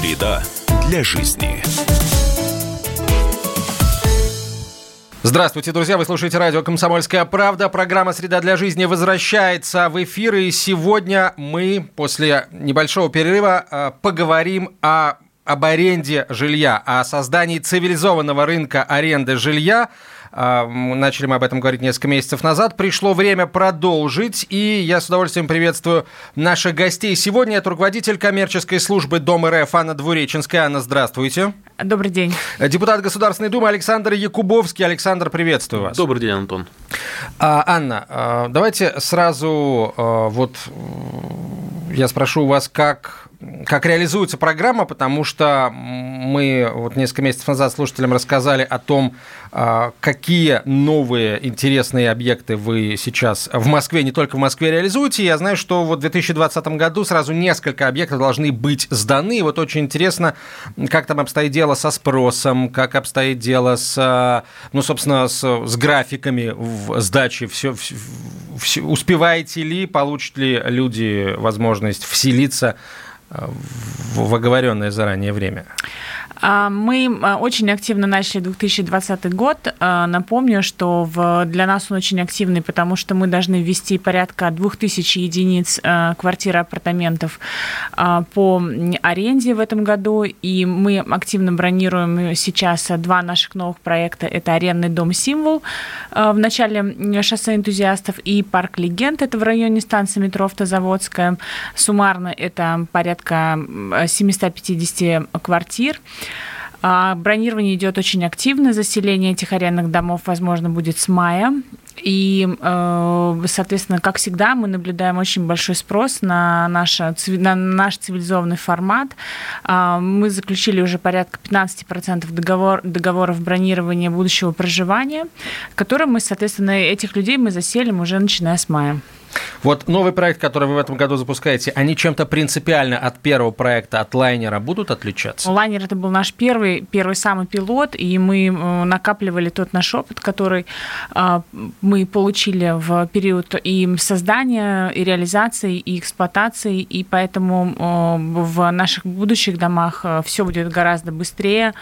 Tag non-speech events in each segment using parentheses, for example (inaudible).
Среда для жизни. Здравствуйте, друзья! Вы слушаете радио «Комсомольская правда». Программа «Среда для жизни» возвращается в эфир. И сегодня мы после небольшого перерыва э, поговорим о об аренде жилья, о создании цивилизованного рынка аренды жилья. А, начали мы об этом говорить несколько месяцев назад. Пришло время продолжить, и я с удовольствием приветствую наших гостей. Сегодня это руководитель коммерческой службы Дом РФ Анна Двуреченская. Анна, здравствуйте. Добрый день. Депутат Государственной Думы Александр Якубовский. Александр, приветствую вас. Добрый день, Антон. А, Анна, а, давайте сразу вот я спрошу у вас, как как реализуется программа, потому что мы вот несколько месяцев назад слушателям рассказали о том, а, какие новые интересные объекты вы сейчас в Москве, не только в Москве реализуете. Я знаю, что вот в 2020 году сразу несколько объектов должны быть сданы. И вот очень интересно, как там обстоит дело со спросом, как обстоит дело с, ну, собственно, с, с графиками в сдаче. Все, все, успеваете ли, получат ли люди возможность вселиться в оговоренное заранее время? А, мы а, очень активно начали 2020 год. А, напомню, что в, для нас он очень активный, потому что мы должны ввести порядка 2000 единиц квартир и апартаментов по аренде в этом году. И мы активно бронируем сейчас два наших новых проекта. Это арендный дом «Символ» в начале шоссе энтузиастов и парк «Легенд». Это в районе станции метро «Автозаводская». Суммарно это порядка 750 квартир. А, бронирование идет очень активно. Заселение этих арендных домов, возможно, будет с мая. И, э, соответственно, как всегда, мы наблюдаем очень большой спрос на, наше, на наш цивилизованный формат. А, мы заключили уже порядка 15% договор, договоров бронирования будущего проживания, которые мы, соответственно, этих людей мы заселим уже начиная с мая. Вот новый проект, который вы в этом году запускаете, они чем-то принципиально от первого проекта, от лайнера будут отличаться? Лайнер это был наш первый, первый самый пилот, и мы э, накапливали тот наш опыт, который э, мы получили в период и создания, и реализации, и эксплуатации, и поэтому э, в наших будущих домах все будет гораздо быстрее,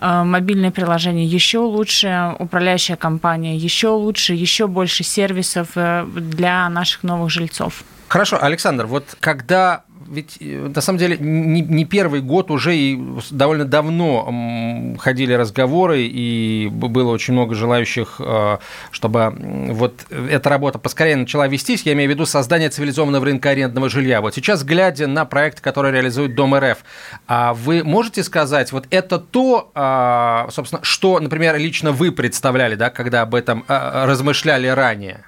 мобильное приложение еще лучше, управляющая компания еще лучше, еще больше сервисов для наших наших новых жильцов. Хорошо, Александр, вот когда ведь э, на самом деле не, не первый год уже и довольно давно ходили разговоры, и было очень много желающих, э, чтобы вот эта работа поскорее начала вестись. Я имею в виду создание цивилизованного рынка арендного жилья. Вот сейчас, глядя на проект, который реализует Дом РФ, а вы можете сказать, вот это то, а, собственно, что, например, лично вы представляли, да, когда об этом э, размышляли ранее?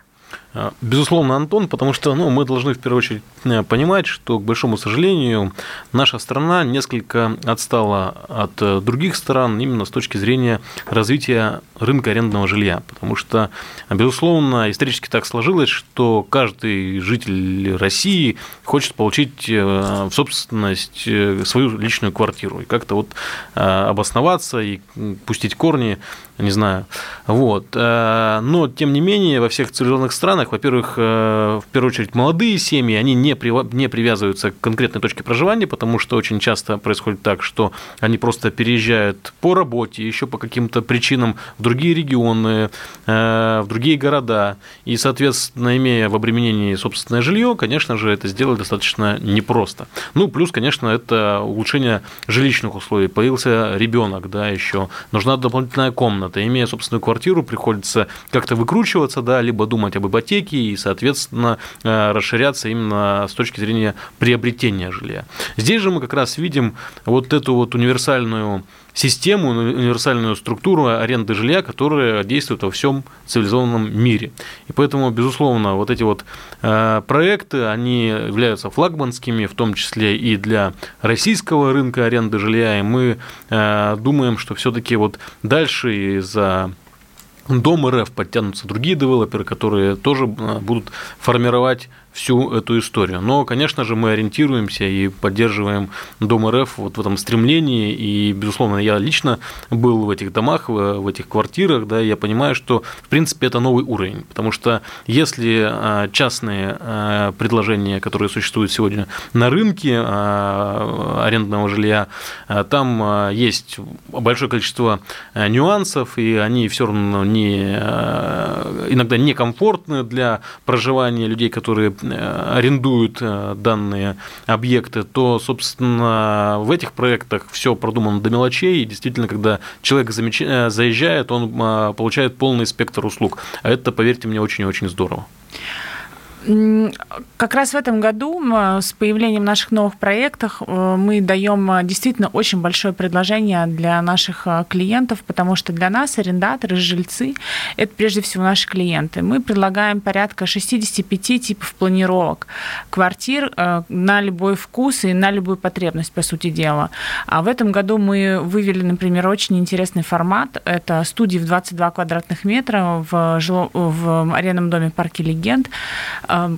А, безусловно, Антон, потому что ну, мы должны в первую очередь э, понимать, что, к большому сожалению, наша страна несколько отстала от э, других стран именно с точки зрения развития рынка арендного жилья. Потому что, безусловно, исторически так сложилось, что каждый житель России хочет получить э, в собственность свою личную квартиру и как-то вот обосноваться и пустить корни не знаю. Вот. Э, но, тем не менее, во всех цивилизованных странах, во-первых, э, в первую очередь, молодые семьи, они не, не привязываются к конкретной точке проживания, потому что очень часто происходит так, что они просто переезжают по работе, еще по каким-то причинам в другие регионы, э, в другие города, и, соответственно, имея в обременении собственное жилье, конечно же, это сделать достаточно непросто. Ну, плюс, конечно, это улучшение жилищных условий. Появился ребенок, да, еще нужна дополнительная комната, комната. Имея собственную квартиру, приходится как-то выкручиваться, да, либо думать об ипотеке и, соответственно, э, расширяться именно с точки зрения приобретения жилья. Здесь же мы как раз видим вот эту вот универсальную систему, универсальную структуру аренды жилья, которая действует во всем цивилизованном мире. И поэтому, безусловно, вот эти вот э, проекты, они являются флагманскими, в том числе и для российского рынка аренды жилья, и мы э, думаем, что все-таки вот дальше за Дом РФ подтянутся другие девелоперы, которые тоже э, будут формировать всю эту историю. Но, конечно же, мы ориентируемся и поддерживаем Дом РФ вот в этом стремлении, и, безусловно, я лично был в этих домах, в этих квартирах, да, и я понимаю, что, в принципе, это новый уровень, потому что если а, частные а, предложения, которые существуют сегодня на рынке а, арендного жилья, там есть большое количество нюансов, и они все равно не, иногда некомфортны для проживания людей, которые арендуют данные объекты, то, собственно, в этих проектах все продумано до мелочей, и действительно, когда человек заезжает, он получает полный спектр услуг. А это, поверьте мне, очень и очень здорово. Как раз в этом году с появлением наших новых проектов э, мы даем э, действительно очень большое предложение для наших э, клиентов, потому что для нас арендаторы, жильцы – это прежде всего наши клиенты. Мы предлагаем порядка 65 типов планировок квартир на любой вкус и на любую потребность, по сути дела. А в этом году мы вывели, например, очень интересный формат. Это студии в 22 квадратных метра в, жило... в арендном доме «Парке легенд»,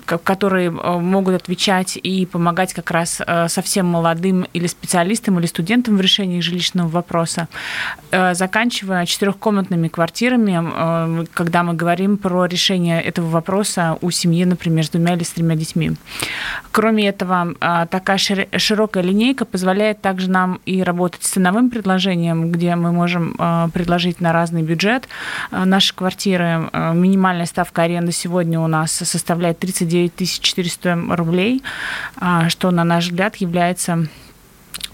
которые э, могут отвечать и помогать как раз э, совсем молодым или специалистам, или студентам в решении жилищного вопроса, э, заканчивая четырехкомнатными квартирами, когда мы говорим про решение этого вопроса у семьи, например, с двумя или с тремя детьми. Кроме этого, такая широкая линейка позволяет также нам и работать с ценовым предложением, где мы можем предложить на разный бюджет наши квартиры. Минимальная ставка аренды сегодня у нас составляет 39 400 рублей, а, что, на наш взгляд, является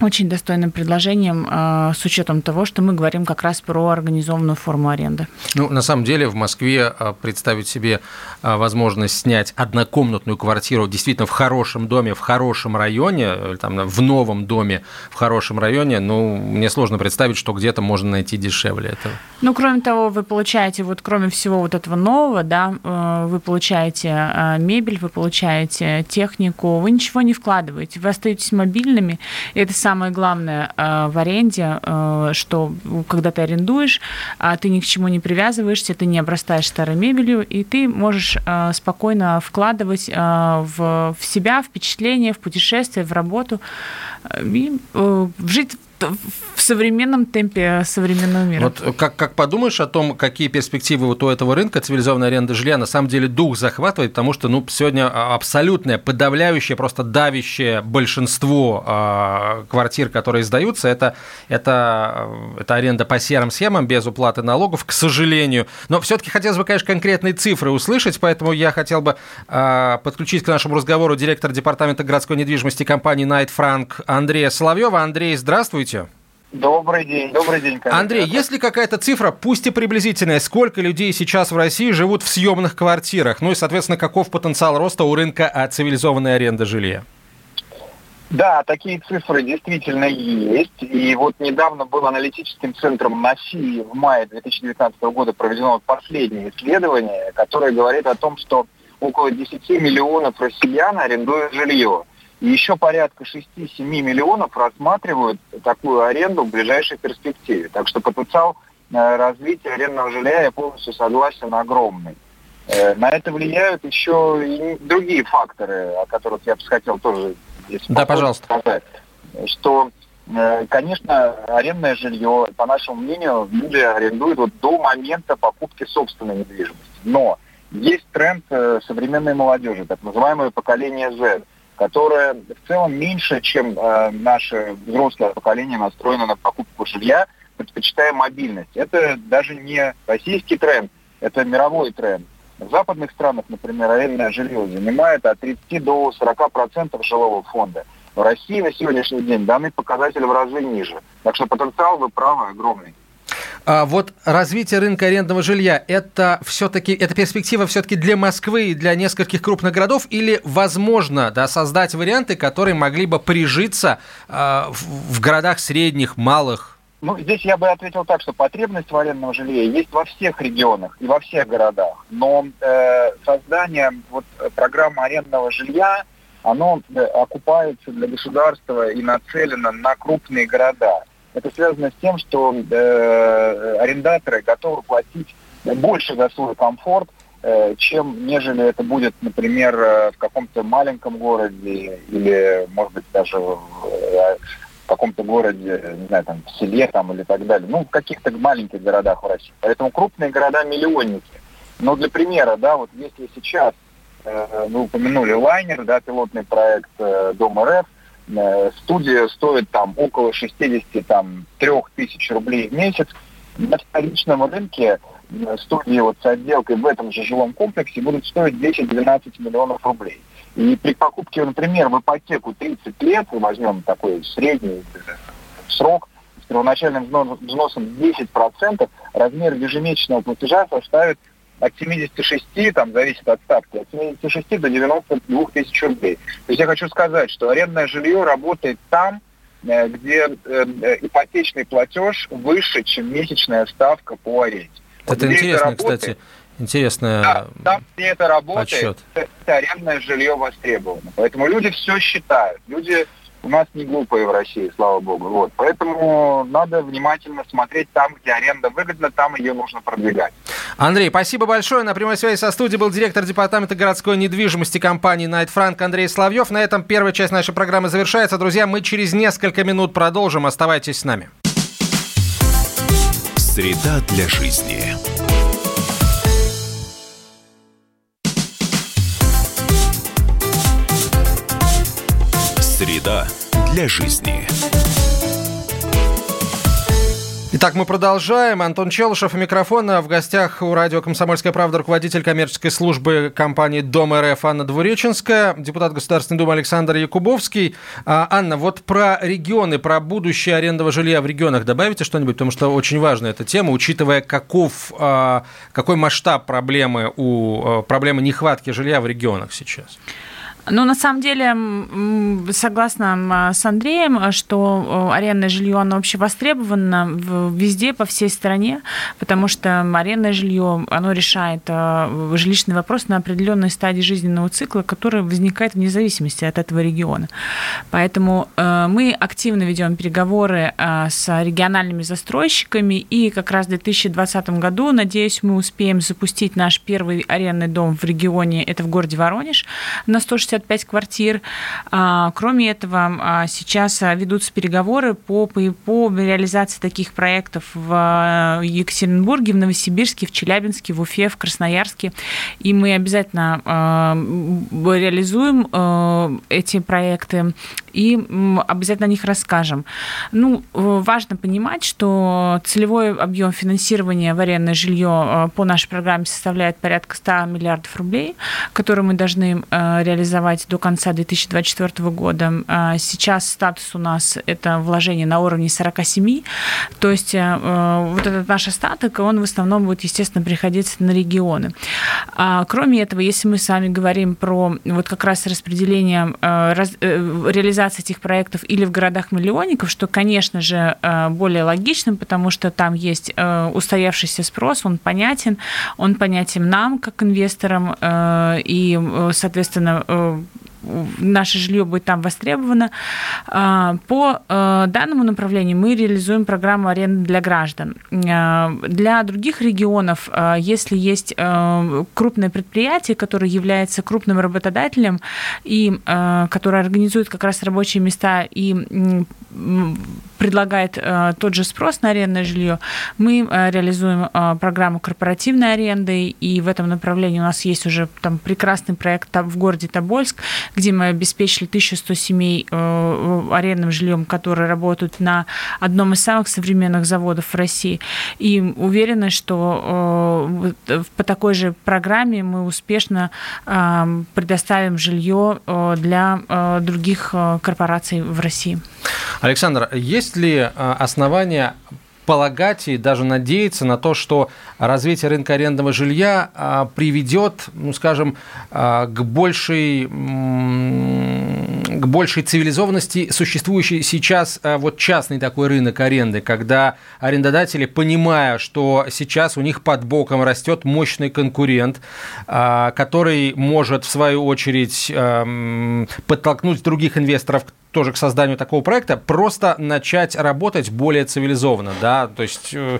очень достойным предложением а, с учетом того, что мы говорим как раз про организованную форму аренды. Ну, на самом деле в Москве а, представить себе а, возможность снять однокомнатную квартиру действительно в хорошем доме, в хорошем районе, там, в новом доме, в хорошем районе, ну, мне сложно представить, что где-то можно найти дешевле этого. Ну, кроме того, вы получаете, вот кроме всего вот этого нового, да, э, вы получаете мебель, вы получаете технику, вы ничего не вкладываете, вы остаетесь мобильными, и это самое главное э, в аренде, э, что когда ты арендуешь, а ты ни к чему не привязываешься, ты не обрастаешь старой мебелью, и ты можешь э, спокойно вкладывать в, себя, впечатления, в путешествие, в работу, и жить в современном темпе современного мира. Вот как, как подумаешь о том, какие перспективы вот у этого рынка цивилизованной аренды жилья, на самом деле дух захватывает, потому что ну, сегодня абсолютное, подавляющее, просто давящее большинство э, квартир, которые сдаются, это, это, это аренда по серым схемам, без уплаты налогов, к сожалению. Но все-таки хотелось бы, конечно, конкретные цифры услышать, поэтому я хотел бы э, подключить к нашему разговору директора департамента городской недвижимости компании Night Frank Андрея Соловьева. Андрей, здравствуйте. Здравствуйте. Добрый день, добрый день. Коллега. Андрей, есть ли какая-то цифра, пусть и приблизительная, сколько людей сейчас в России живут в съемных квартирах? Ну и, соответственно, каков потенциал роста у рынка цивилизованной аренды жилья? Да, такие цифры действительно есть. И вот недавно был аналитическим центром НАСИ в мае 2019 года проведено последнее исследование, которое говорит о том, что около 10 миллионов россиян арендуют жилье. И еще порядка 6-7 миллионов рассматривают такую аренду в ближайшей перспективе. Так что потенциал э, развития арендного жилья, я полностью согласен, огромный. Э, на это влияют еще и другие факторы, о которых я бы хотел тоже да, пожалуйста. сказать. Что, э, конечно, арендное жилье, по нашему мнению, люди арендуют вот до момента покупки собственной недвижимости. Но есть тренд современной молодежи, так называемое поколение Z – которая в целом меньше, чем э, наше взрослое поколение настроено на покупку жилья, предпочитая мобильность. Это даже не российский тренд, это мировой тренд. В западных странах, например, арендное жилье занимает от 30 до 40 процентов жилого фонда. В России на сегодняшний день данный показатель в разы ниже. Так что потенциал, вы правы, огромный. А вот развитие рынка арендного жилья это все-таки это перспектива все-таки для Москвы и для нескольких крупных городов или возможно да, создать варианты, которые могли бы прижиться э, в, в городах средних, малых? Ну, здесь я бы ответил так, что потребность в арендном жилье есть во всех регионах и во всех городах. Но э, создание вот, программы арендного жилья, оно э, окупается для государства и нацелено на крупные города. Это связано с тем, что э, арендаторы готовы платить больше за свой комфорт, чем нежели это будет, например, в каком-то маленьком городе или, может быть, даже в в каком-то городе, не знаю, там, в селе там или так далее. Ну, в каких-то маленьких городах в России. Поэтому крупные города миллионники. Но для примера, да, вот если сейчас э, вы упомянули лайнер, да, пилотный проект э, Дом РФ, э, студия стоит там около 60 там, 3 тысяч рублей в месяц. На вторичном рынке э, студии вот с отделкой в этом же жилом комплексе будут стоить 10-12 миллионов рублей. И при покупке, например, в ипотеку 30 лет, возьмем такой средний срок, с первоначальным взносом 10%, размер ежемесячного платежа составит от 76, там зависит от ставки, от 76 до 92 тысяч рублей. То есть я хочу сказать, что арендное жилье работает там, э, где э, ипотечный платеж выше, чем месячная ставка по аренде. Это где интересно, это кстати, интересная да, там, где это работает, это арендное жилье востребовано. Поэтому люди все считают. Люди у нас не глупые в России, слава богу. Вот. Поэтому надо внимательно смотреть там, где аренда выгодна, там ее нужно продвигать. Андрей, спасибо большое. На прямой связи со студией был директор департамента городской недвижимости компании Night Frank Андрей Славьев. На этом первая часть нашей программы завершается. Друзья, мы через несколько минут продолжим. Оставайтесь с нами. Среда для жизни. Среда для жизни. Итак, мы продолжаем. Антон Челышев у микрофона. В гостях у радио «Комсомольская правда» руководитель коммерческой службы компании «Дом РФ» Анна Двуреченская, депутат Государственной Думы Александр Якубовский. А, Анна, вот про регионы, про будущее арендного жилья в регионах добавите что-нибудь, потому что очень важна эта тема, учитывая, каков, а, какой масштаб проблемы у а, проблемы нехватки жилья в регионах сейчас. Ну, на самом деле, согласна с Андреем, что арендное жилье, оно вообще востребовано везде, по всей стране, потому что арендное жилье, оно решает э, жилищный вопрос на определенной стадии жизненного цикла, который возникает вне зависимости от этого региона. Поэтому э, мы активно ведем переговоры э, с региональными застройщиками, и как раз в 2020 году, надеюсь, мы успеем запустить наш первый арендный дом в регионе, это в городе Воронеж, на 160 65 квартир. А, кроме этого, а, сейчас ведутся переговоры по, по, по реализации таких проектов в Екатеринбурге, в Новосибирске, в Челябинске, в Уфе, в Красноярске. И мы обязательно а, реализуем эти проекты и обязательно о них расскажем. Ну, важно понимать, что целевой объем финансирования в арендное жилье по нашей программе составляет порядка 100 миллиардов рублей, которые мы должны реализовать реализовать до конца 2024 года. Сейчас статус у нас это вложение на уровне 47, то есть э, вот этот наш остаток, он в основном будет, естественно, приходиться на регионы. А кроме этого, если мы с вами говорим про вот как раз распределение, э, э, реализации этих проектов или в городах-миллионников, что, конечно же, более логичным, потому что там есть устоявшийся спрос, он понятен, он понятен нам, как инвесторам, и, соответственно, наше жилье будет там востребовано. А, по э, данному направлению мы реализуем программу аренды для граждан. А, для других регионов, а, если есть э, крупное предприятие, которое является крупным работодателем и которое организует как раз рабочие места и предлагает э, тот же спрос на арендное жилье, мы э, реализуем э, программу корпоративной аренды, и в этом направлении у нас есть уже там прекрасный проект в городе Тобольск, где мы обеспечили 1100 семей арендным жильем, которые работают на одном из самых современных заводов в России. И уверены, что по такой же программе мы успешно предоставим жилье для других корпораций в России. Александр, есть ли а, основания полагать и даже надеяться на то, что развитие рынка арендного жилья а, приведет, ну, скажем, а, к большей к большей цивилизованности существующий сейчас вот частный такой рынок аренды, когда арендодатели, понимая, что сейчас у них под боком растет мощный конкурент, который может, в свою очередь, подтолкнуть других инвесторов тоже к созданию такого проекта, просто начать работать более цивилизованно, да, то есть э,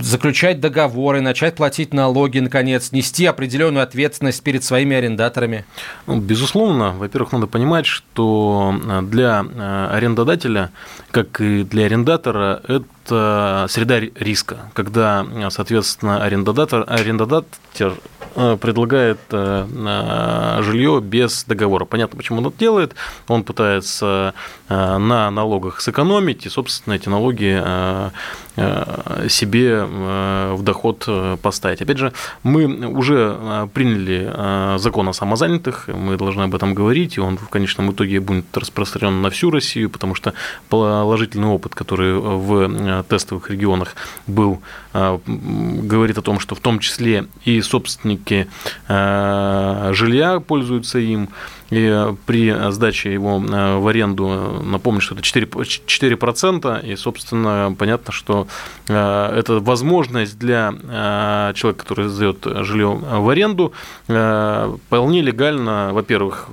заключать договоры, начать платить налоги, наконец, нести определенную ответственность перед своими арендаторами? Ну, безусловно, во-первых, надо понимать, что э, для э, арендодателя, как и для арендатора, это среда риска, когда, соответственно, арендодатор, арендодатель предлагает жилье без договора. Понятно, почему он это делает. Он пытается на налогах сэкономить и, собственно, эти налоги себе в доход поставить. Опять же, мы уже приняли закон о самозанятых, мы должны об этом говорить, и он в конечном итоге будет распространен на всю Россию, потому что положительный опыт, который в тестовых регионах был, говорит о том, что в том числе и собственники жилья пользуются им, и при сдаче его в аренду, напомню, что это 4%, 4% и, собственно, понятно, что это возможность для человека, который сдает жилье в аренду, вполне легально, во-первых,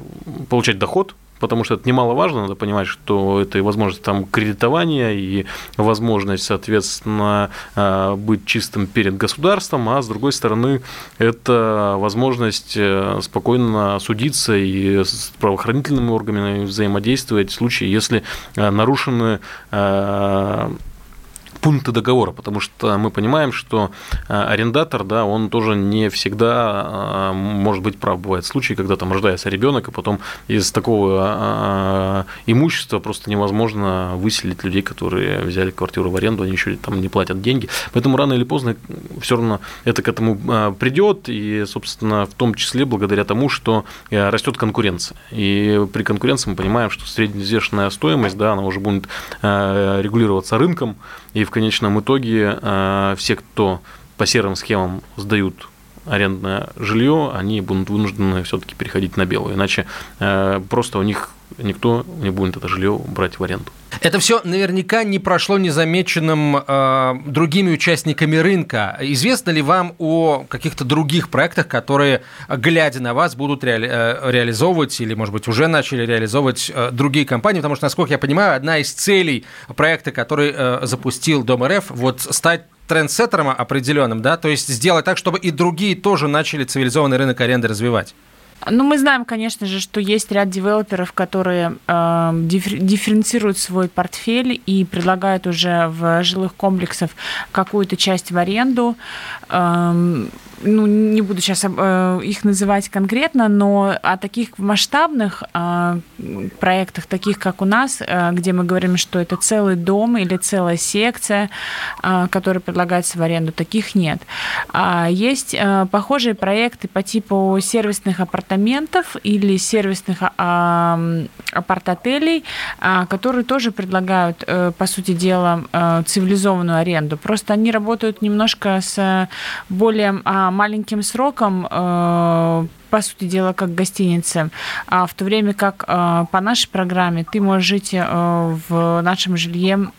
получать доход потому что это немаловажно, надо понимать, что это и возможность там кредитования, и возможность, соответственно, э, быть чистым перед государством, а с другой стороны, это возможность э, спокойно судиться и с правоохранительными органами взаимодействовать в случае, если э, нарушены пункты договора, потому что мы понимаем, что э, арендатор, да, он тоже не всегда э, может быть прав. Бывают случаи, когда там рождается ребенок, и потом из такого э, имущества просто невозможно выселить людей, которые взяли квартиру в аренду, они еще там не платят деньги. Поэтому рано или поздно все равно это к этому придет, и, собственно, в том числе благодаря тому, что растет конкуренция. И при конкуренции мы понимаем, что средневзвешенная стоимость, да, она уже будет регулироваться рынком, и в конечном итоге э, все, кто по серым схемам сдают арендное жилье, они будут вынуждены все-таки переходить на белую, иначе э, просто у них никто не будет это жилье брать в аренду. Это все наверняка не прошло незамеченным э, другими участниками рынка. Известно ли вам о каких-то других проектах, которые, глядя на вас, будут реали- э, реализовывать или, может быть, уже начали реализовывать э, другие компании? Потому что, насколько я понимаю, одна из целей проекта, который э, запустил Дом РФ, вот стать трендсеттером определенным, да, то есть сделать так, чтобы и другие тоже начали цивилизованный рынок аренды развивать. Ну, мы знаем, конечно же, что есть ряд девелоперов, которые э, дифференцируют свой портфель и предлагают уже в жилых комплексах какую-то часть в аренду. Э, ну, не буду сейчас э, их называть конкретно, но о таких масштабных э, проектах, таких как у нас, э, где мы говорим, что это целый дом или целая секция, которая предлагается в аренду, таких нет. А есть похожие проекты по типу сервисных апартаментов или сервисных апарт-отелей, которые тоже предлагают, по сути дела, цивилизованную аренду. Просто они работают немножко с более маленьким сроком э, по сути дела, как гостиница, а в то время как э, по нашей программе ты можешь жить э, в нашем жилье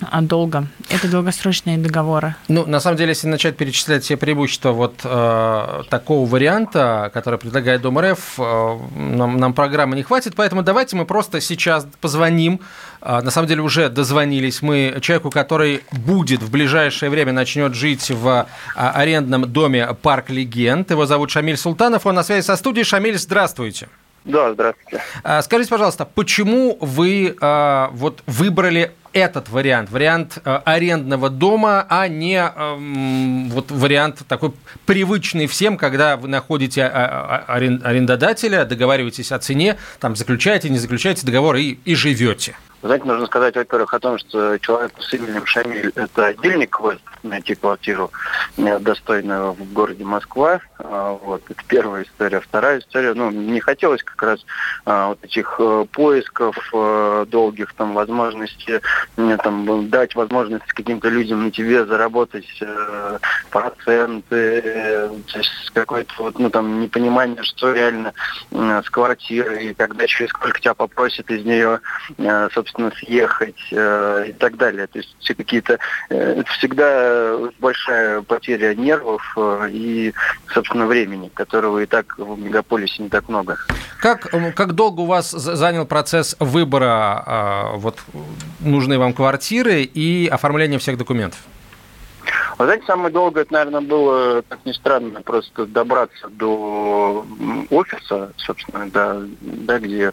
а долго. Это долгосрочные договоры. Ну, на самом деле, если начать перечислять все преимущества вот э, такого варианта, который предлагает Дом РФ, э, нам, нам программы не хватит, поэтому давайте мы просто сейчас позвоним. Э, на самом деле уже дозвонились мы человеку, который будет в ближайшее время начнет жить в э, арендном доме Парк Легенд. Его зовут Шамиль Султанов, он на связи со студией. Шамиль, здравствуйте. Да, здравствуйте. А, скажите, пожалуйста, почему вы а, вот выбрали этот вариант, вариант э, арендного дома, а не э, вот вариант такой привычный всем, когда вы находите а, а, арендодателя, договариваетесь о цене, там заключаете, не заключаете договор и, и живете? Знаете, нужно сказать, во-первых, о том, что человеку с именем Шамиль – это отдельный квест найти квартиру э, достойную в городе Москва. А, вот, это первая история. Вторая история, ну, не хотелось как раз а, вот этих э, поисков э, долгих, там, возможности, там, дать возможность каким-то людям на тебе заработать проценты, какое-то вот, ну, там, непонимание, что реально с квартирой, и когда через сколько тебя попросят из нее, собственно, съехать э, и так далее. То есть все какие-то... Э, это всегда большая потеря нервов э, и, собственно, собственно, времени, которого и так в мегаполисе не так много. Как, как долго у вас занял процесс выбора а, вот, нужной вам квартиры и оформления всех документов? Вы знаете, самое долгое, это, наверное, было, как ни странно, просто добраться до офиса, собственно, да, да где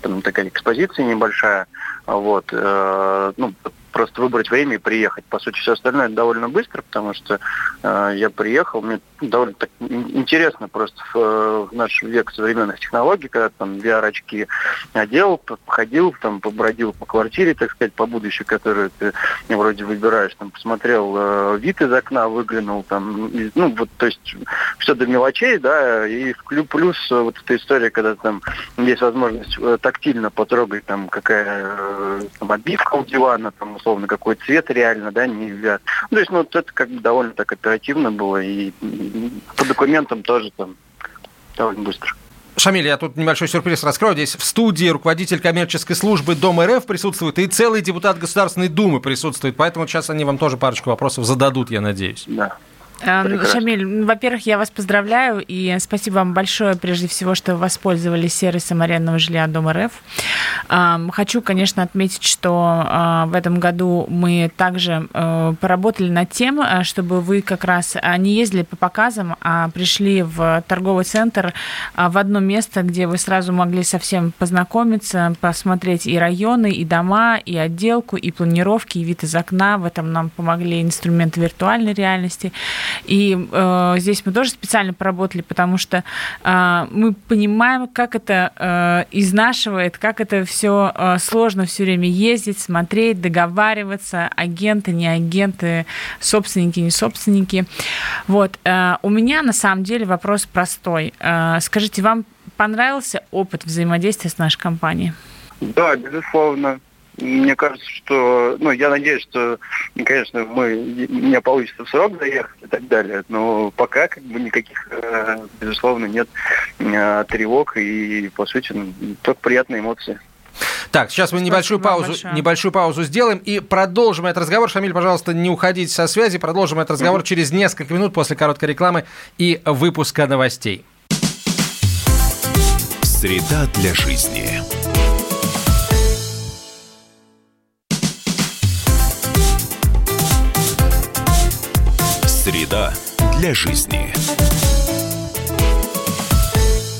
там такая экспозиция небольшая. Вот, э, ну, просто выбрать время и приехать. По сути, все остальное довольно быстро, потому что э, я приехал, мне довольно так интересно просто в, в наш век современных технологий, когда там VR-очки одел, походил, там побродил по квартире, так сказать, по будущей, которую ты вроде выбираешь, там посмотрел э, вид из окна, выглянул, там, и, ну, вот, то есть все до мелочей, да, и плюс вот эта история, когда там есть возможность э, тактильно потрогать, там, какая э, там, обивка у дивана, там, условно, какой цвет реально, да, не взят. Ну, то есть, ну, вот это как бы довольно так оперативно было, и по документам тоже там довольно быстро. Шамиль, я тут небольшой сюрприз раскрою. Здесь в студии руководитель коммерческой службы Дом РФ присутствует, и целый депутат Государственной Думы присутствует. Поэтому сейчас они вам тоже парочку вопросов зададут, я надеюсь. Да. Э, Прекрасно. Шамиль, во-первых, я вас поздравляю и спасибо вам большое, прежде всего, что воспользовались сервисом арендного жилья Дом РФ. Хочу, конечно, отметить, что а, в этом году мы также э, поработали над тем, э, чтобы вы как раз не ездили по показам, а пришли в торговый центр а, в одно место, где вы сразу могли совсем познакомиться, посмотреть и районы, и дома, и отделку, и планировки, и вид из окна. В этом нам помогли инструменты виртуальной реальности. И э, здесь мы тоже специально поработали, потому что э, мы понимаем, как это э, изнашивает, как это все э, сложно все время ездить, смотреть, договариваться, агенты, не агенты, собственники, не собственники. Вот. Э, у меня на самом деле вопрос простой. Э, скажите, вам понравился опыт взаимодействия с нашей компанией? Да, безусловно. Мне кажется, что, ну, я надеюсь, что, конечно, мы, не получится в срок заехать и так далее, но пока, как бы, никаких, э, безусловно, нет э, тревог и, по сути, ну, только приятные эмоции. Так, сейчас мы небольшую паузу, небольшую паузу сделаем и продолжим этот разговор. Шамиль, пожалуйста, не уходите со связи. Продолжим этот разговор mm-hmm. через несколько минут после короткой рекламы и выпуска новостей. Среда для жизни. Среда для жизни.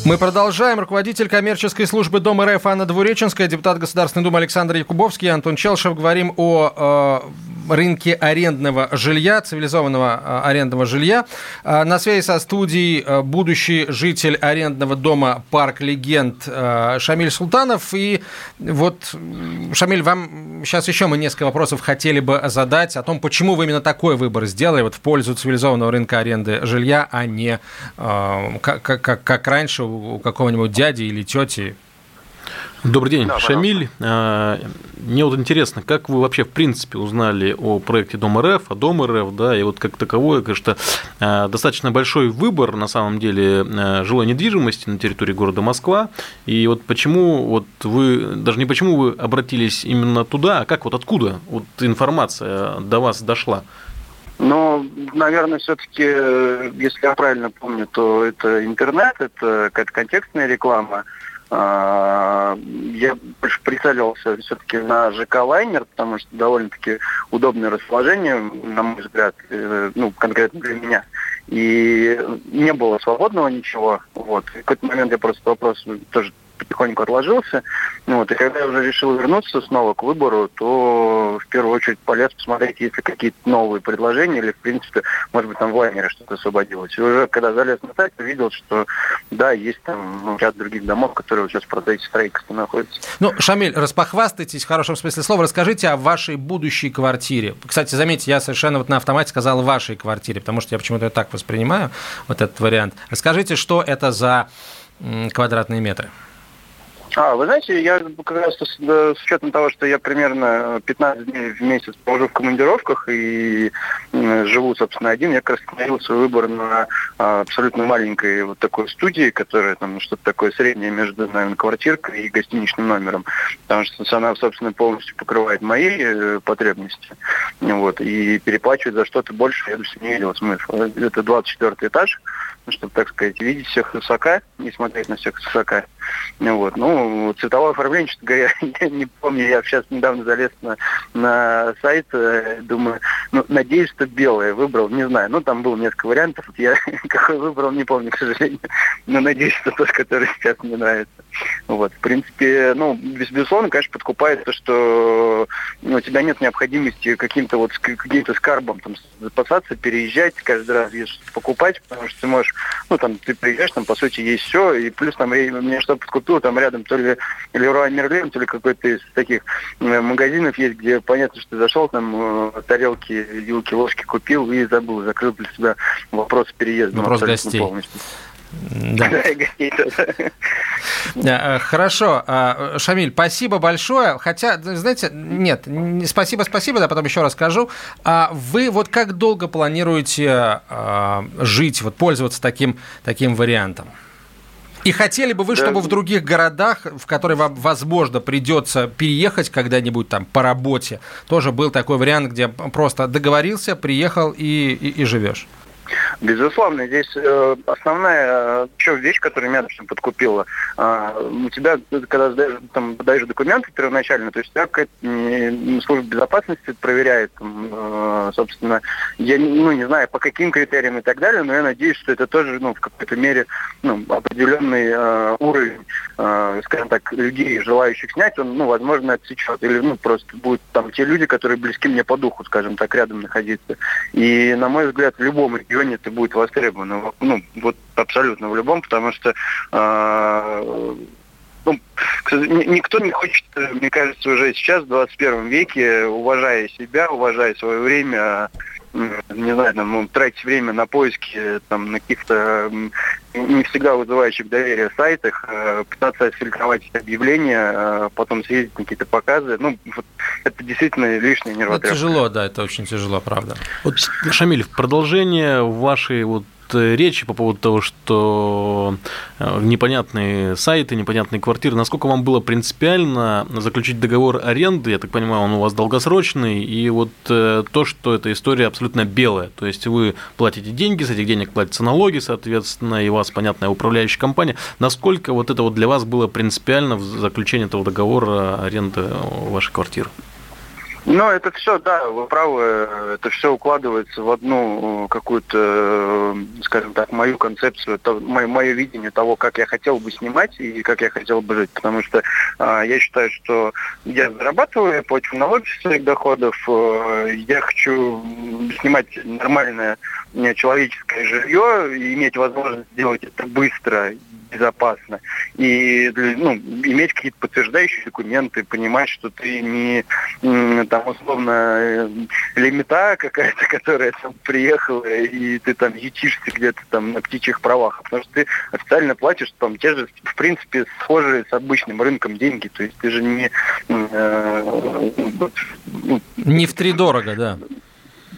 Мы продолжаем. Руководитель коммерческой службы Дом РФ Анна Двуреченская, депутат Государственной Думы Александр Якубовский, Антон Челшев. Говорим о э, рынке арендного жилья, цивилизованного а, арендного жилья. А, на связи со студией а, будущий житель арендного дома «Парк Легенд» Шамиль Султанов. И вот, Шамиль, вам сейчас еще мы несколько вопросов хотели бы задать о том, почему вы именно такой выбор сделали вот в пользу цивилизованного рынка аренды жилья, а не как, как, как раньше у какого-нибудь дяди или тети Добрый день, да, Шамиль. А, мне вот интересно, как вы вообще в принципе узнали о проекте Дом РФ, о Дом РФ, да, и вот как таковое, конечно, а, достаточно большой выбор на самом деле а, жилой недвижимости на территории города Москва. И вот почему вот вы, даже не почему вы обратились именно туда, а как вот откуда вот информация до вас дошла? Ну, наверное, все-таки, если я правильно помню, то это интернет, это какая-то контекстная реклама. А, я больше прицелился все-таки на ЖК Лайнер, потому что довольно-таки удобное расположение, на мой взгляд, э, ну, конкретно для меня. И не было свободного ничего. Вот. В какой-то момент я просто вопрос тоже потихоньку отложился. Вот. И когда я уже решил вернуться снова к выбору, то в первую очередь полез посмотреть, есть ли какие-то новые предложения, или, в принципе, может быть, там в лайнере что-то освободилось. И уже когда залез на сайт, увидел, что да, есть там ну, ряд других домов, которые сейчас в процессе строительства находятся. Ну, Шамиль, распохвастайтесь в хорошем смысле слова, расскажите о вашей будущей квартире. Кстати, заметьте, я совершенно вот на автомате сказал вашей квартире, потому что я почему-то так воспринимаю вот этот вариант. Расскажите, что это за квадратные метры? А, вы знаете, я как раз с, с учетом того, что я примерно 15 дней в месяц провожу в командировках и живу, собственно, один, я как раз остановил свой выбор на а, абсолютно маленькой вот такой студии, которая там что-то такое среднее между, наверное, квартиркой и гостиничным номером. Потому что она, собственно, полностью покрывает мои э, потребности. Вот, и переплачивать за что-то больше, я бы не видел смысла. Это 24 этаж, чтобы, так сказать, видеть всех высока, не смотреть на всех высока. Вот. Ну, цветовое оформление, честно говоря, (laughs) я не помню, я сейчас недавно залез на, на сайт, э, думаю, ну, надеюсь, что белое выбрал, не знаю, ну, там было несколько вариантов, я (laughs) какой выбрал, не помню, к сожалению, но надеюсь, что тот, который сейчас мне нравится. Вот, в принципе, ну, безусловно, конечно, подкупает то, что ну, у тебя нет необходимости каким-то вот каким-то скарбом там запасаться, переезжать, каждый раз покупать, потому что ты можешь, ну, там, ты приезжаешь, там, по сути, есть все, и плюс там мне что подкупило, там рядом то ли Леруа Мерлен, то ли какой-то из таких э, магазинов есть, где понятно, что ты зашел, там, э, тарелки, вилки, ложки купил и забыл, закрыл для себя вопрос переезда. Вопрос гостей. Полностью. Да. (laughs) Э, хорошо. А, Шамиль, спасибо большое. Хотя, знаете, нет, спасибо, спасибо, да, потом еще расскажу. А вы вот как долго планируете а, жить, вот пользоваться таким, таким вариантом? И хотели бы вы, чтобы в других городах, в которые вам, возможно, придется переехать когда-нибудь там по работе, тоже был такой вариант, где просто договорился, приехал и, и, и живешь? Безусловно, здесь э, основная э, еще вещь, которая меня допустим, подкупила. Э, у тебя, когда сдаешь, там, подаешь документы первоначально, то есть тебя э, служба безопасности проверяет, э, собственно, я ну, не знаю, по каким критериям и так далее, но я надеюсь, что это тоже ну, в какой-то мере ну, определенный э, уровень, э, скажем так, людей, желающих снять, он, ну, возможно, отсечет. Или ну, просто будут там те люди, которые близки мне по духу, скажем так, рядом находиться. И, на мой взгляд, в любом регионе регионе это будет востребовано. Ну, вот абсолютно в любом, потому что э, ну, никто не хочет, мне кажется, уже сейчас, в 21 веке, уважая себя, уважая свое время, не знаю, там, ну, тратить время на поиски там, на каких-то не всегда вызывающих доверие сайтах, э, пытаться фильтровать объявления, э, потом съездить на какие-то показы. Ну, вот это действительно лишнее нервотрепка. Это тяжело, да, это очень тяжело, правда. Вот, Шамиль, в продолжение вашей вот речи по поводу того, что э, непонятные сайты, непонятные квартиры, насколько вам было принципиально заключить договор аренды, я так понимаю, он у вас долгосрочный, и вот э, то, что эта история абсолютно белая, то есть вы платите деньги, с этих денег платятся налоги, соответственно, и у вас, понятная управляющая компания, насколько вот это вот для вас было принципиально в заключении этого договора аренды вашей квартиры? Ну, это все, да, вы правы, это все укладывается в одну э, какую-то, э, скажем так, мою концепцию, то, мое, мое видение того, как я хотел бы снимать и как я хотел бы жить. Потому что э, я считаю, что я зарабатываю, я плачу налоги своих доходов, э, я хочу снимать нормальное человеческое жилье, иметь возможность сделать это быстро безопасно. И ну, иметь какие-то подтверждающие документы, понимать, что ты не там условно э, лимита какая-то, (laughs) которая там приехала, и ты там ютишься где-то там на птичьих правах. Потому что ты официально платишь там те же, в принципе, схожие с обычным рынком деньги. То есть ты же не... Э, ну, не в три дорого, да.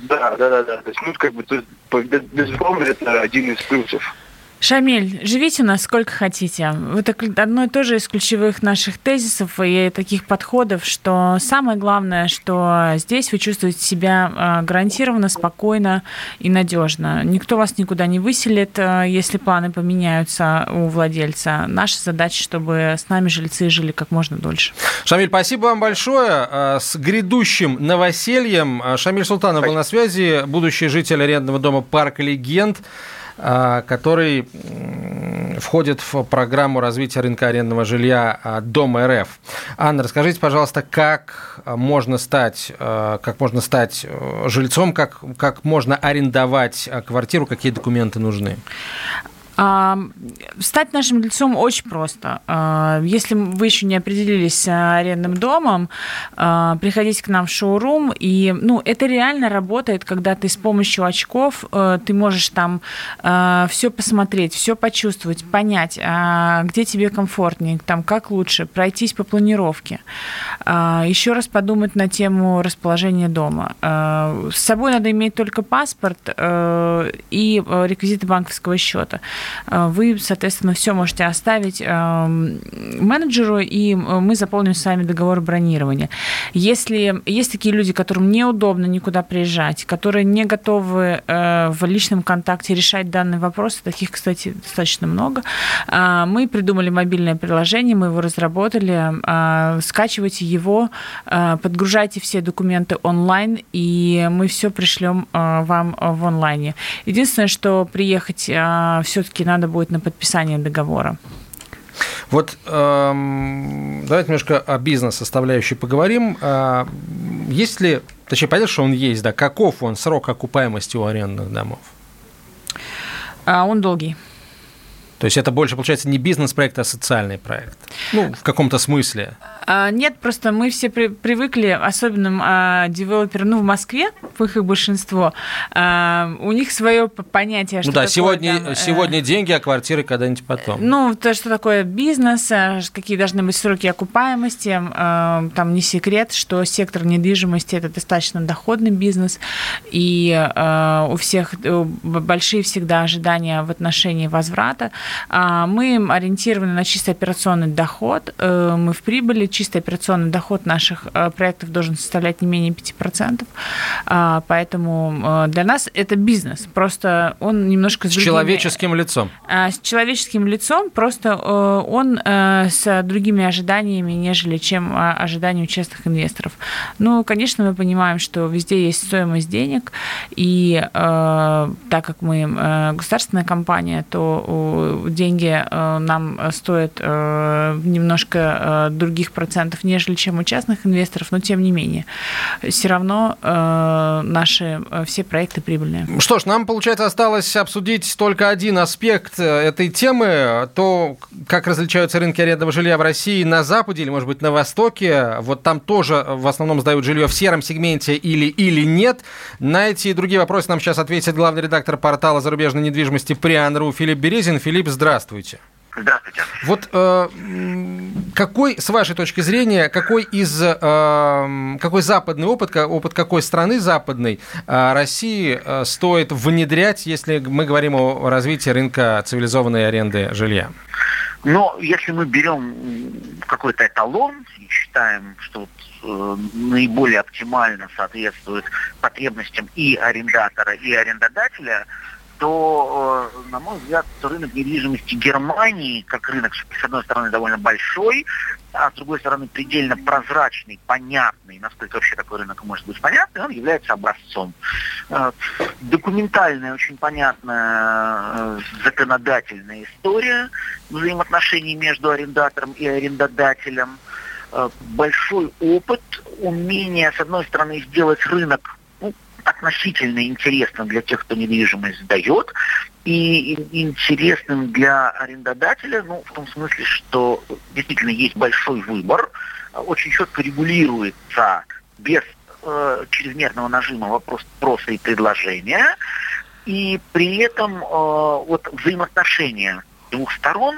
Да, да, да, да. То есть, ну, как бы, есть, безусловно, это один из плюсов. Шамиль, живите у нас сколько хотите. Это одно и то же из ключевых наших тезисов и таких подходов, что самое главное, что здесь вы чувствуете себя а, гарантированно, спокойно и надежно. Никто вас никуда не выселит, а, если планы поменяются у владельца. Наша задача, чтобы с нами жильцы жили как можно дольше. Шамиль, спасибо вам большое. А, с грядущим новосельем. Шамиль Султанов был на связи, будущий житель арендного дома «Парк Легенд». А, который входит в программу развития рынка арендного жилья а, Дом РФ. Анна, расскажите, пожалуйста, как можно стать, а, как можно стать э, жильцом, как, как можно арендовать квартиру, какие документы нужны? Стать нашим лицом очень просто. А, если вы еще не определились с арендным домом, а, приходите к нам в шоурум, и ну, это реально работает, когда ты с помощью очков э, ты можешь там а, все посмотреть, все почувствовать, понять, где тебе комфортнее, там как лучше, пройтись по планировке, еще раз подумать на тему расположения дома. С собой надо иметь только паспорт э, и э, реквизиты банковского счета. Вы, соответственно, все можете оставить менеджеру, и мы заполним с вами договор бронирования. Если есть такие люди, которым неудобно никуда приезжать, которые не готовы в личном контакте решать данный вопрос, таких, кстати, достаточно много, мы придумали мобильное приложение, мы его разработали, скачивайте его, подгружайте все документы онлайн, и мы все пришлем вам в онлайне. Единственное, что приехать а, все-таки надо будет на подписание договора. Вот эм, давайте немножко о бизнес-составляющей поговорим. Э, есть ли, точнее, понятно, что он есть, да, каков он срок окупаемости у арендных домов? А, он долгий. То есть это больше, получается, не бизнес-проект, а социальный проект. Ну, в каком-то смысле. А, нет, просто мы все при, привыкли, особенно а, девелоперы, ну, в Москве, в их большинство, а, у них свое понятие, что Ну да, такое, сегодня, там, э, сегодня деньги, а квартиры когда-нибудь потом. Ну, то, что такое бизнес, а, какие должны быть сроки окупаемости, а, там не секрет, что сектор недвижимости – это достаточно доходный бизнес, и а, у всех э, большие всегда ожидания в отношении возврата. А, мы ориентированы на чисто операционный доход, э, мы в прибыли, чистый операционный доход наших э, проектов должен составлять не менее 5%. А, поэтому э, для нас это бизнес. Просто он немножко с, с другими... человеческим лицом. А, с человеческим лицом, просто э, он с другими ожиданиями, нежели чем ожидания у частных инвесторов. Ну, конечно, мы понимаем, что везде есть стоимость денег, и так как мы государственная компания, то деньги нам стоят немножко других процентов процентов, нежели чем у частных инвесторов, но тем не менее, все равно э, наши э, все проекты прибыльные. Что ж, нам, получается, осталось обсудить только один аспект э, этой темы, то, как различаются рынки арендного жилья в России на Западе или, может быть, на Востоке. Вот там тоже в основном сдают жилье в сером сегменте или, или нет. На эти и другие вопросы нам сейчас ответит главный редактор портала зарубежной недвижимости Приан.ру Филипп Березин. Филипп, здравствуйте. Здравствуйте. Вот э, какой, с вашей точки зрения, какой из э, какой западный опыт, опыт какой страны западной э, России э, стоит внедрять, если мы говорим о развитии рынка цивилизованной аренды жилья? Но если мы берем какой-то эталон и считаем, что вот, э, наиболее оптимально соответствует потребностям и арендатора, и арендодателя, то, э, на мой взгляд, рынок недвижимости Германии, как рынок, с одной стороны, довольно большой, а с другой стороны, предельно прозрачный, понятный, насколько вообще такой рынок может быть понятный, он является образцом. Э, документальная, очень понятная э, законодательная история взаимоотношений между арендатором и арендодателем, большой опыт, умение, с одной стороны, сделать рынок относительно интересным для тех, кто недвижимость сдает, и интересным для арендодателя, ну, в том смысле, что действительно есть большой выбор, очень четко регулируется без э, чрезмерного нажима вопрос спроса и предложения, и при этом э, вот взаимоотношения двух сторон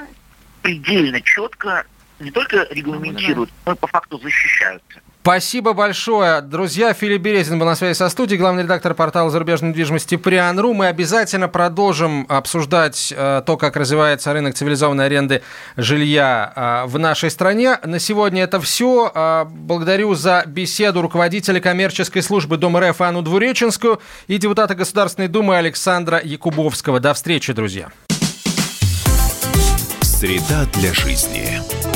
предельно четко не только регламентируют, но и по факту защищаются. Спасибо большое. Друзья, Филипп Березин был на связи со студией, главный редактор портала зарубежной недвижимости Приан.ру. Мы обязательно продолжим обсуждать э, то, как развивается рынок цивилизованной аренды жилья э, в нашей стране. На сегодня это все. Э, благодарю за беседу руководителя коммерческой службы Дом РФ Анну Двуреченскую и депутата Государственной Думы Александра Якубовского. До встречи, друзья. Среда для жизни.